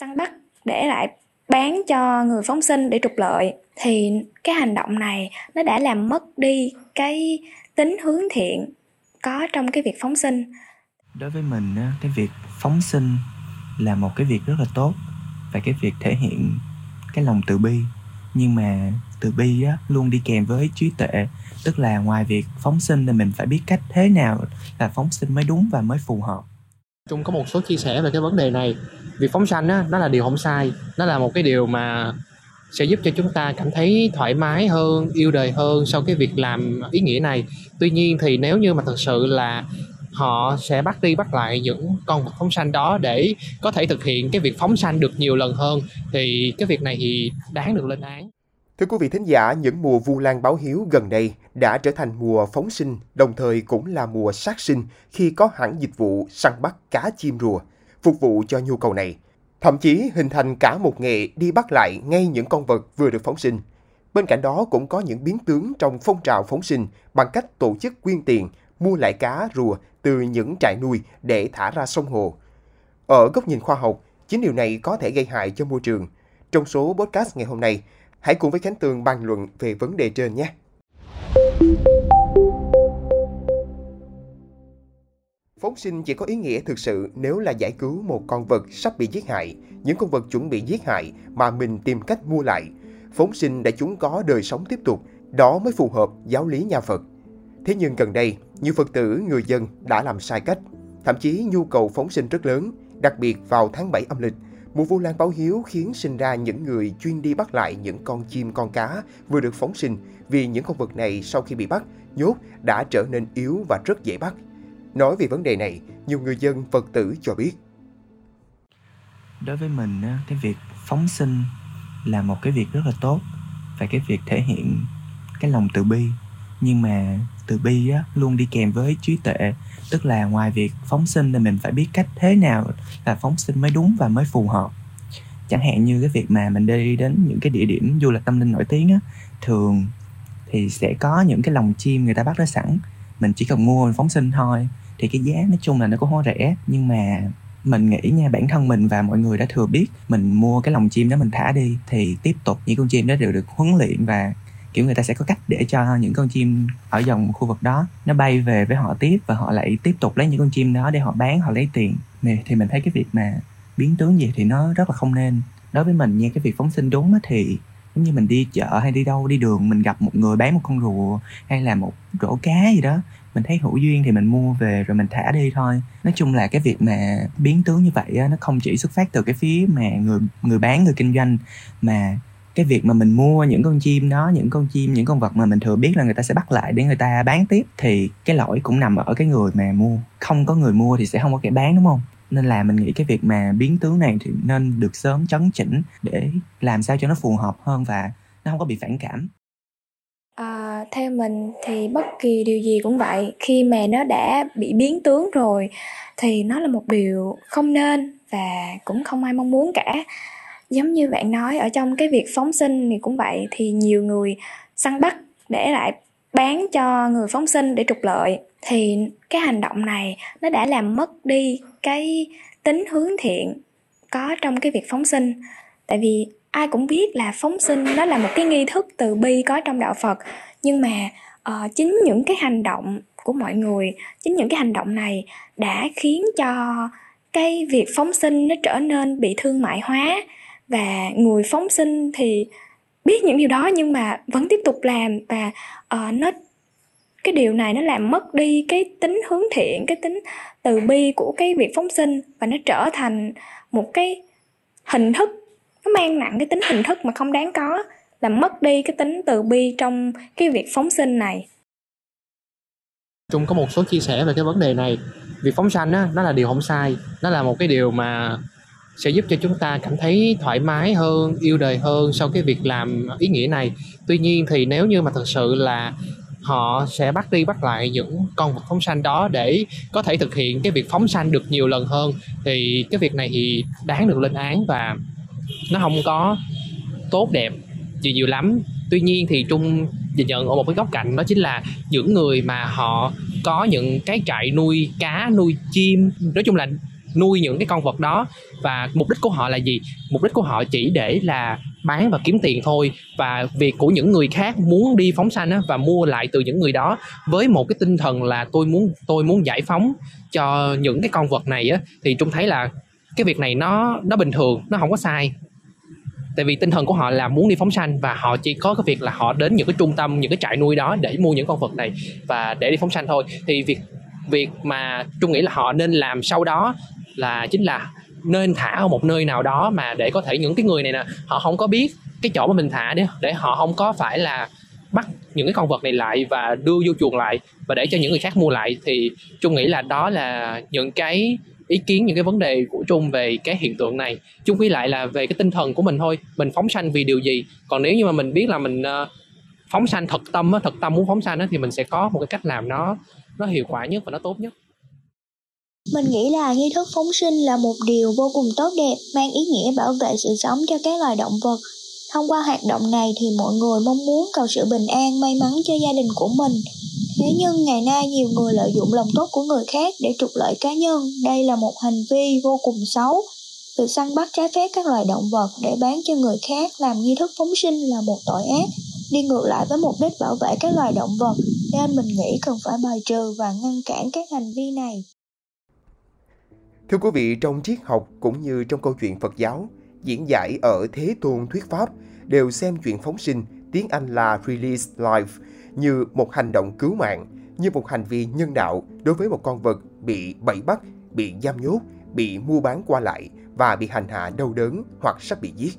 săn bắt để lại bán cho người phóng sinh để trục lợi. Thì cái hành động này nó đã làm mất đi cái tính hướng thiện có trong cái việc phóng sinh. Đối với mình cái việc phóng sinh là một cái việc rất là tốt và cái việc thể hiện cái lòng từ bi. Nhưng mà từ bi á, luôn đi kèm với trí tuệ tức là ngoài việc phóng sinh thì mình phải biết cách thế nào là phóng sinh mới đúng và mới phù hợp. Trung có một số chia sẻ về cái vấn đề này việc phóng sanh á nó là điều không sai. Nó là một cái điều mà sẽ giúp cho chúng ta cảm thấy thoải mái hơn yêu đời hơn sau cái việc làm ý nghĩa này. Tuy nhiên thì nếu như mà thật sự là họ sẽ bắt đi bắt lại những con vật phóng sanh đó để có thể thực hiện cái việc phóng sanh được nhiều lần hơn thì cái việc này thì đáng được lên án. Thưa quý vị thính giả, những mùa vu lan báo hiếu gần đây đã trở thành mùa phóng sinh, đồng thời cũng là mùa sát sinh khi có hẳn dịch vụ săn bắt cá chim rùa, phục vụ cho nhu cầu này. Thậm chí hình thành cả một nghề đi bắt lại ngay những con vật vừa được phóng sinh. Bên cạnh đó cũng có những biến tướng trong phong trào phóng sinh bằng cách tổ chức quyên tiền, mua lại cá rùa từ những trại nuôi để thả ra sông hồ. Ở góc nhìn khoa học, chính điều này có thể gây hại cho môi trường. Trong số podcast ngày hôm nay, hãy cùng với Khánh Tường bàn luận về vấn đề trên nhé. Phóng sinh chỉ có ý nghĩa thực sự nếu là giải cứu một con vật sắp bị giết hại, những con vật chuẩn bị giết hại mà mình tìm cách mua lại. Phóng sinh để chúng có đời sống tiếp tục, đó mới phù hợp giáo lý nhà Phật. Thế nhưng gần đây, nhiều Phật tử, người dân đã làm sai cách. Thậm chí nhu cầu phóng sinh rất lớn, đặc biệt vào tháng 7 âm lịch. Mùa vu lan báo hiếu khiến sinh ra những người chuyên đi bắt lại những con chim con cá vừa được phóng sinh vì những con vật này sau khi bị bắt, nhốt đã trở nên yếu và rất dễ bắt. Nói về vấn đề này, nhiều người dân Phật tử cho biết. Đối với mình, cái việc phóng sinh là một cái việc rất là tốt và cái việc thể hiện cái lòng từ bi. Nhưng mà từ bi á, luôn đi kèm với trí tuệ. Tức là ngoài việc phóng sinh thì mình phải biết cách thế nào là phóng sinh mới đúng và mới phù hợp. Chẳng hạn như cái việc mà mình đi đến những cái địa điểm du lịch tâm linh nổi tiếng á thường thì sẽ có những cái lồng chim người ta bắt nó sẵn. Mình chỉ cần mua phóng sinh thôi thì cái giá nói chung là nó cũng không rẻ. Nhưng mà mình nghĩ nha, bản thân mình và mọi người đã thừa biết, mình mua cái lồng chim đó mình thả đi, thì tiếp tục những con chim đó đều được huấn luyện và, kiểu, người ta sẽ có cách để cho những con chim ở dòng khu vực đó nó bay về với họ tiếp và họ lại tiếp tục lấy những con chim đó để họ bán, họ lấy tiền. Thì mình thấy cái việc mà biến tướng gì thì nó rất là không nên. Đối với mình nha, cái việc phóng sinh đúng thì giống như mình đi chợ hay đi đâu, đi đường, mình gặp một người bán một con rùa hay là một rổ cá gì đó mình thấy hữu duyên thì mình mua về rồi mình thả đi thôi. Nói chung là cái việc mà biến tướng như vậy á, nó không chỉ xuất phát từ cái phía mà người người bán người kinh doanh mà cái việc mà mình mua những con chim đó những con chim những con vật mà mình thừa biết là người ta sẽ bắt lại để người ta bán tiếp thì cái lỗi cũng nằm ở cái người mà mua. Không có người mua thì sẽ không có kẻ bán đúng không? Nên là mình nghĩ cái việc mà biến tướng này thì nên được sớm chấn chỉnh để làm sao cho nó phù hợp hơn và nó không có bị phản cảm theo mình thì bất kỳ điều gì cũng vậy. Khi mà nó đã bị biến tướng rồi thì nó là một điều không nên và cũng không ai mong muốn cả. Giống như bạn nói, ở trong cái việc phóng sinh thì cũng vậy, thì nhiều người săn bắt để lại bán cho người phóng sinh để trục lợi. Thì cái hành động này nó đã làm mất đi cái tính hướng thiện có trong cái việc phóng sinh. Tại vì ai cũng biết là phóng sinh nó là một cái nghi thức từ bi có trong đạo phật nhưng mà uh, chính những cái hành động của mọi người chính những cái hành động này đã khiến cho cái việc phóng sinh nó trở nên bị thương mại hóa. Và người phóng sinh thì biết những điều đó nhưng mà vẫn tiếp tục làm và uh, nó cái điều này nó làm mất đi cái tính hướng thiện cái tính từ bi của cái việc phóng sinh và nó trở thành một cái hình thức nó mang nặng cái tính hình thức mà không đáng có làm mất đi cái tính từ bi trong cái việc phóng sinh này. Trung có một số chia sẻ về cái vấn đề này. Việc phóng sanh á, nó là điều không sai. Nó là một cái điều mà sẽ giúp cho chúng ta cảm thấy thoải mái hơn, yêu đời hơn sau cái việc làm ý nghĩa này. Tuy nhiên thì nếu như mà thật sự là họ sẽ bắt đi bắt lại những con vật phóng sanh đó để có thể thực hiện cái việc phóng sanh được nhiều lần hơn, thì cái việc này thì đáng được lên án và nó không có tốt đẹp nhiều nhiều lắm. Tuy nhiên thì trung nhìn nhận ở một cái góc cạnh đó chính là những người mà họ có những cái trại nuôi cá nuôi chim nói chung là nuôi những cái con vật đó. Và mục đích của họ là gì? Mục đích của họ chỉ để là bán và kiếm tiền thôi. Và việc của những người khác muốn đi phóng sanh á, và mua lại từ những người đó với một cái tinh thần là tôi muốn tôi muốn giải phóng cho những cái con vật này á thì trung thấy là cái việc này nó nó bình thường nó không có sai tại vì tinh thần của họ là muốn đi phóng sanh và họ chỉ có cái việc là họ đến những cái trung tâm, những cái trại nuôi đó để mua những con vật này và để đi phóng sanh thôi. Thì việc việc mà trung nghĩ là họ nên làm sau đó là chính là nên thả ở một nơi nào đó mà để có thể những cái người này nè, họ không có biết cái chỗ mà mình thả để để họ không có phải là bắt những cái con vật này lại và đưa vô chuồng lại và để cho những người khác mua lại. Thì trung nghĩ là đó là những cái ý kiến những cái vấn đề của trung về cái hiện tượng này chung quy lại là về cái tinh thần của mình thôi mình phóng sanh vì điều gì còn nếu như mà mình biết là mình uh, phóng sanh thật tâm thật tâm muốn phóng sanh thì mình sẽ có một cái cách làm nó nó hiệu quả nhất và nó tốt nhất mình nghĩ là nghi thức phóng sinh là một điều vô cùng tốt đẹp, mang ý nghĩa bảo vệ sự sống cho các loài động vật. Thông qua hoạt động này thì mọi người mong muốn cầu sự bình an, may mắn cho gia đình của mình. Thế nhưng ngày nay nhiều người lợi dụng lòng tốt của người khác để trục lợi cá nhân. Đây là một hành vi vô cùng xấu. Việc săn bắt trái phép các loài động vật để bán cho người khác làm nghi thức phóng sinh là một tội ác, đi ngược lại với mục đích bảo vệ các loài động vật, nên mình nghĩ cần phải bài trừ và ngăn cản các hành vi này. Thưa quý vị, trong triết học cũng như trong câu chuyện Phật giáo, diễn giải ở Thế Tôn Thuyết Pháp đều xem chuyện phóng sinh, tiếng Anh là release life, như một hành động cứu mạng, như một hành vi nhân đạo đối với một con vật bị bẫy bắt, bị giam nhốt, bị mua bán qua lại và bị hành hạ đau đớn hoặc sắp bị giết.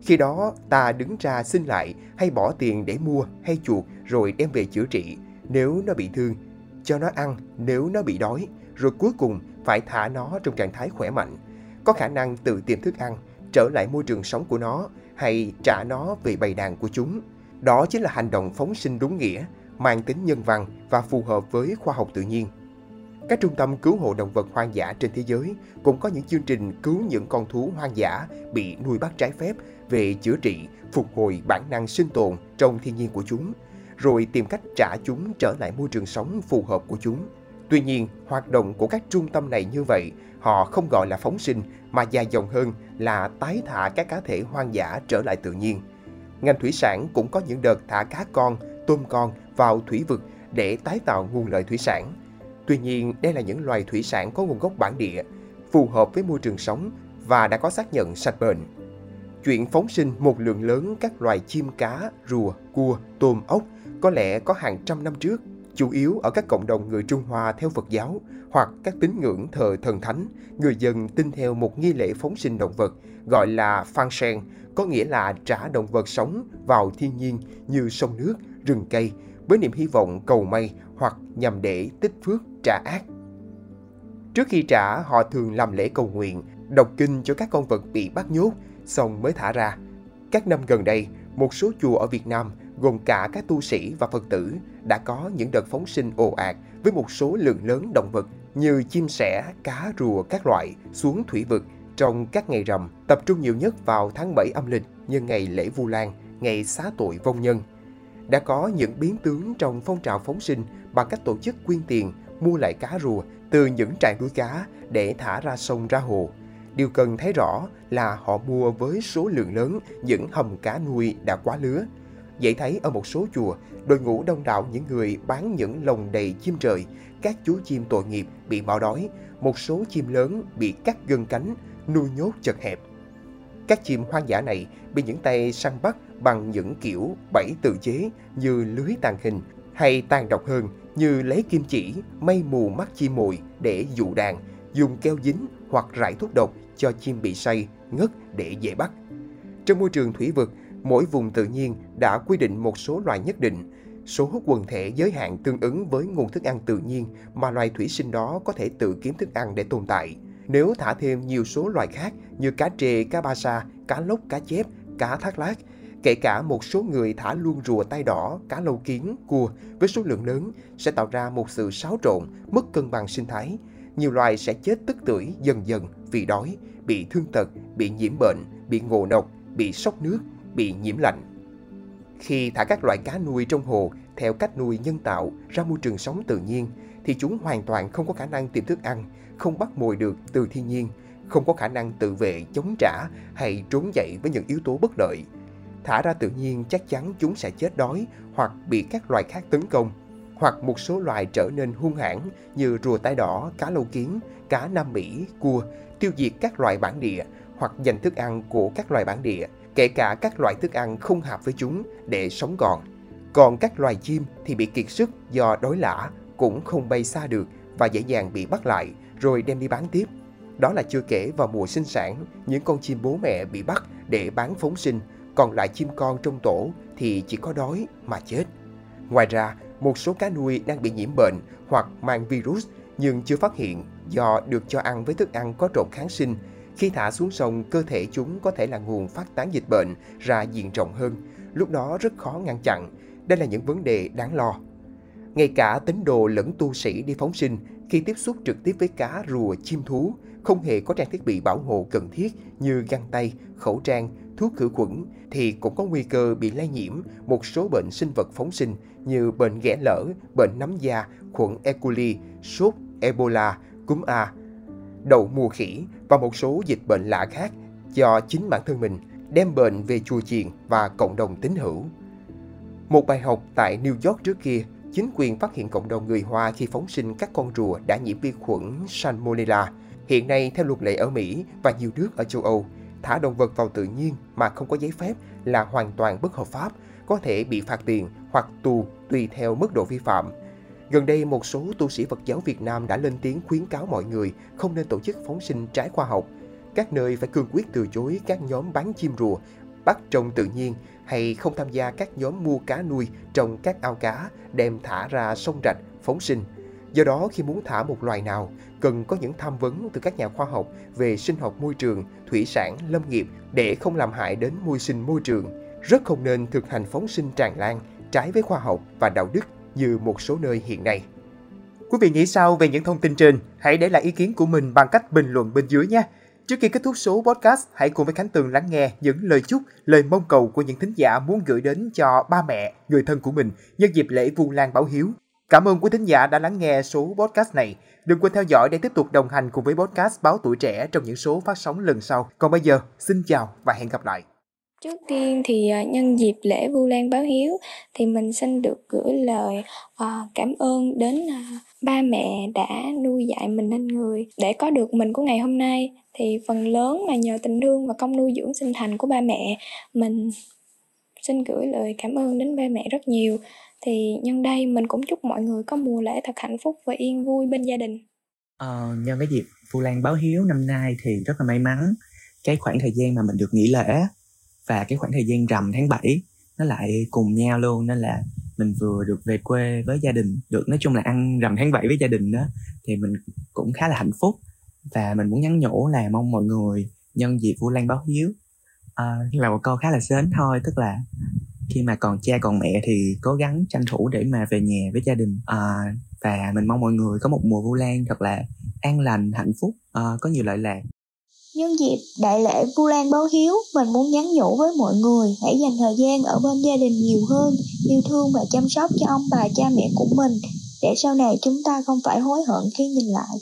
Khi đó ta đứng ra xin lại hay bỏ tiền để mua hay chuộc rồi đem về chữa trị nếu nó bị thương, cho nó ăn nếu nó bị đói, rồi cuối cùng phải thả nó trong trạng thái khỏe mạnh, có khả năng tự tìm thức ăn, trở lại môi trường sống của nó hay trả nó về bầy đàn của chúng. Đó chính là hành động phóng sinh đúng nghĩa, mang tính nhân văn và phù hợp với khoa học tự nhiên. Các trung tâm cứu hộ động vật hoang dã trên thế giới cũng có những chương trình cứu những con thú hoang dã bị nuôi bắt trái phép về chữa trị, phục hồi bản năng sinh tồn trong thiên nhiên của chúng, rồi tìm cách trả chúng trở lại môi trường sống phù hợp của chúng. Tuy nhiên, hoạt động của các trung tâm này như vậy, họ không gọi là phóng sinh mà dài dòng hơn là tái thả các cá thể hoang dã trở lại tự nhiên. Ngành thủy sản cũng có những đợt thả cá con, tôm con vào thủy vực để tái tạo nguồn lợi thủy sản. Tuy nhiên, đây là những loài thủy sản có nguồn gốc bản địa, phù hợp với môi trường sống và đã có xác nhận sạch bệnh. Chuyện phóng sinh một lượng lớn các loài chim cá, rùa, cua, tôm, ốc có lẽ có hàng trăm năm trước chủ yếu ở các cộng đồng người Trung Hoa theo Phật giáo hoặc các tín ngưỡng thờ thần thánh, người dân tin theo một nghi lễ phóng sinh động vật gọi là phan sen, có nghĩa là trả động vật sống vào thiên nhiên như sông nước, rừng cây, với niềm hy vọng cầu may hoặc nhằm để tích phước trả ác. Trước khi trả, họ thường làm lễ cầu nguyện, đọc kinh cho các con vật bị bắt nhốt, xong mới thả ra. Các năm gần đây, một số chùa ở Việt Nam gồm cả các tu sĩ và Phật tử đã có những đợt phóng sinh ồ ạt với một số lượng lớn động vật như chim sẻ, cá, rùa các loại xuống thủy vực trong các ngày rằm, tập trung nhiều nhất vào tháng 7 âm lịch như ngày lễ Vu Lan, ngày xá tội vong nhân. Đã có những biến tướng trong phong trào phóng sinh bằng cách tổ chức quyên tiền mua lại cá rùa từ những trại nuôi cá để thả ra sông ra hồ. Điều cần thấy rõ là họ mua với số lượng lớn những hầm cá nuôi đã quá lứa, Dễ thấy ở một số chùa, đội ngũ đông đảo những người bán những lồng đầy chim trời, các chú chim tội nghiệp bị bỏ đói, một số chim lớn bị cắt gân cánh, nuôi nhốt chật hẹp. Các chim hoang dã này bị những tay săn bắt bằng những kiểu bẫy tự chế như lưới tàn hình hay tàn độc hơn như lấy kim chỉ, mây mù mắt chim mồi để dụ đàn, dùng keo dính hoặc rải thuốc độc cho chim bị say, ngất để dễ bắt. Trong môi trường thủy vực, mỗi vùng tự nhiên đã quy định một số loài nhất định, số quần thể giới hạn tương ứng với nguồn thức ăn tự nhiên mà loài thủy sinh đó có thể tự kiếm thức ăn để tồn tại. Nếu thả thêm nhiều số loài khác như cá trề, cá ba sa, cá lóc, cá chép, cá thác lát, kể cả một số người thả luôn rùa tay đỏ, cá lâu kiến, cua với số lượng lớn sẽ tạo ra một sự xáo trộn, mất cân bằng sinh thái. Nhiều loài sẽ chết tức tưởi dần dần vì đói, bị thương tật, bị nhiễm bệnh, bị ngộ độc, bị sốc nước, bị nhiễm lạnh. Khi thả các loại cá nuôi trong hồ theo cách nuôi nhân tạo ra môi trường sống tự nhiên thì chúng hoàn toàn không có khả năng tìm thức ăn, không bắt mồi được từ thiên nhiên, không có khả năng tự vệ, chống trả hay trốn chạy với những yếu tố bất lợi. Thả ra tự nhiên chắc chắn chúng sẽ chết đói hoặc bị các loài khác tấn công, hoặc một số loài trở nên hung hãn như rùa tai đỏ, cá lâu kiến, cá Nam Mỹ, cua, tiêu diệt các loài bản địa hoặc giành thức ăn của các loài bản địa, kể cả các loại thức ăn không hợp với chúng để sống còn. Còn các loài chim thì bị kiệt sức do đói lả, cũng không bay xa được và dễ dàng bị bắt lại rồi đem đi bán tiếp. Đó là chưa kể vào mùa sinh sản, những con chim bố mẹ bị bắt để bán phóng sinh, còn lại chim con trong tổ thì chỉ có đói mà chết. Ngoài ra, một số cá nuôi đang bị nhiễm bệnh hoặc mang virus nhưng chưa phát hiện do được cho ăn với thức ăn có trộn kháng sinh. Khi thả xuống sông, cơ thể chúng có thể là nguồn phát tán dịch bệnh ra diện rộng hơn. Lúc đó rất khó ngăn chặn. Đây là những vấn đề đáng lo. Ngay cả tín đồ lẫn tu sĩ đi phóng sinh khi tiếp xúc trực tiếp với cá, rùa, chim thú không hề có trang thiết bị bảo hộ cần thiết như găng tay, khẩu trang, thuốc khử khuẩn thì cũng có nguy cơ bị lây nhiễm một số bệnh sinh vật phóng sinh như bệnh ghẻ lở, bệnh nấm da, khuẩn E. coli, sốt, Ebola, cúm A, đậu mùa khỉ và một số dịch bệnh lạ khác do chính bản thân mình đem bệnh về chùa chiền và cộng đồng tín hữu. Một bài học tại New York trước kia, chính quyền phát hiện cộng đồng người Hoa khi phóng sinh các con rùa đã nhiễm vi khuẩn Salmonella. Hiện nay, theo luật lệ ở Mỹ và nhiều nước ở châu Âu, thả động vật vào tự nhiên mà không có giấy phép là hoàn toàn bất hợp pháp, có thể bị phạt tiền hoặc tù tùy theo mức độ vi phạm. Gần đây, một số tu sĩ Phật giáo Việt Nam đã lên tiếng khuyến cáo mọi người không nên tổ chức phóng sinh trái khoa học. Các nơi phải cương quyết từ chối các nhóm bán chim rùa, bắt trồng tự nhiên hay không tham gia các nhóm mua cá nuôi trong các ao cá đem thả ra sông rạch, phóng sinh. Do đó, khi muốn thả một loài nào, cần có những tham vấn từ các nhà khoa học về sinh học môi trường, thủy sản, lâm nghiệp để không làm hại đến môi sinh môi trường. Rất không nên thực hành phóng sinh tràn lan, trái với khoa học và đạo đức như một số nơi hiện nay. Quý vị nghĩ sao về những thông tin trên? Hãy để lại ý kiến của mình bằng cách bình luận bên dưới nhé. Trước khi kết thúc số podcast, hãy cùng với Khánh Tường lắng nghe những lời chúc, lời mong cầu của những thính giả muốn gửi đến cho ba mẹ, người thân của mình nhân dịp lễ Vu Lan báo hiếu. Cảm ơn quý thính giả đã lắng nghe số podcast này. Đừng quên theo dõi để tiếp tục đồng hành cùng với podcast Báo Tuổi Trẻ trong những số phát sóng lần sau. Còn bây giờ, xin chào và hẹn gặp lại. Trước tiên thì à, nhân dịp lễ Vu Lan báo hiếu thì mình xin được gửi lời à, cảm ơn đến à, ba mẹ đã nuôi dạy mình nên người. Để có được mình của ngày hôm nay thì phần lớn là nhờ tình thương và công nuôi dưỡng sinh thành của ba mẹ. Mình xin gửi lời cảm ơn đến ba mẹ rất nhiều. Thì nhân đây mình cũng chúc mọi người có mùa lễ thật hạnh phúc và yên vui bên gia đình. Ờ, nhân cái dịp Vu Lan báo hiếu năm nay thì rất là may mắn. Cái khoảng thời gian mà mình được nghỉ lễ và cái khoảng thời gian rằm tháng 7 nó lại cùng nhau luôn nên là mình vừa được về quê với gia đình được nói chung là ăn rằm tháng 7 với gia đình đó thì mình cũng khá là hạnh phúc. Và mình muốn nhắn nhủ là mong mọi người nhân dịp Vu Lan báo hiếu. À, là một câu khá là sến thôi tức là khi mà còn cha còn mẹ thì cố gắng tranh thủ để mà về nhà với gia đình. À, và mình mong mọi người có một mùa Vu Lan thật là an lành hạnh phúc à, có nhiều lợi lạc. Nhân dịp đại lễ Vu Lan báo hiếu, mình muốn nhắn nhủ với mọi người hãy dành thời gian ở bên gia đình nhiều hơn, yêu thương và chăm sóc cho ông bà cha mẹ của mình để sau này chúng ta không phải hối hận khi nhìn lại.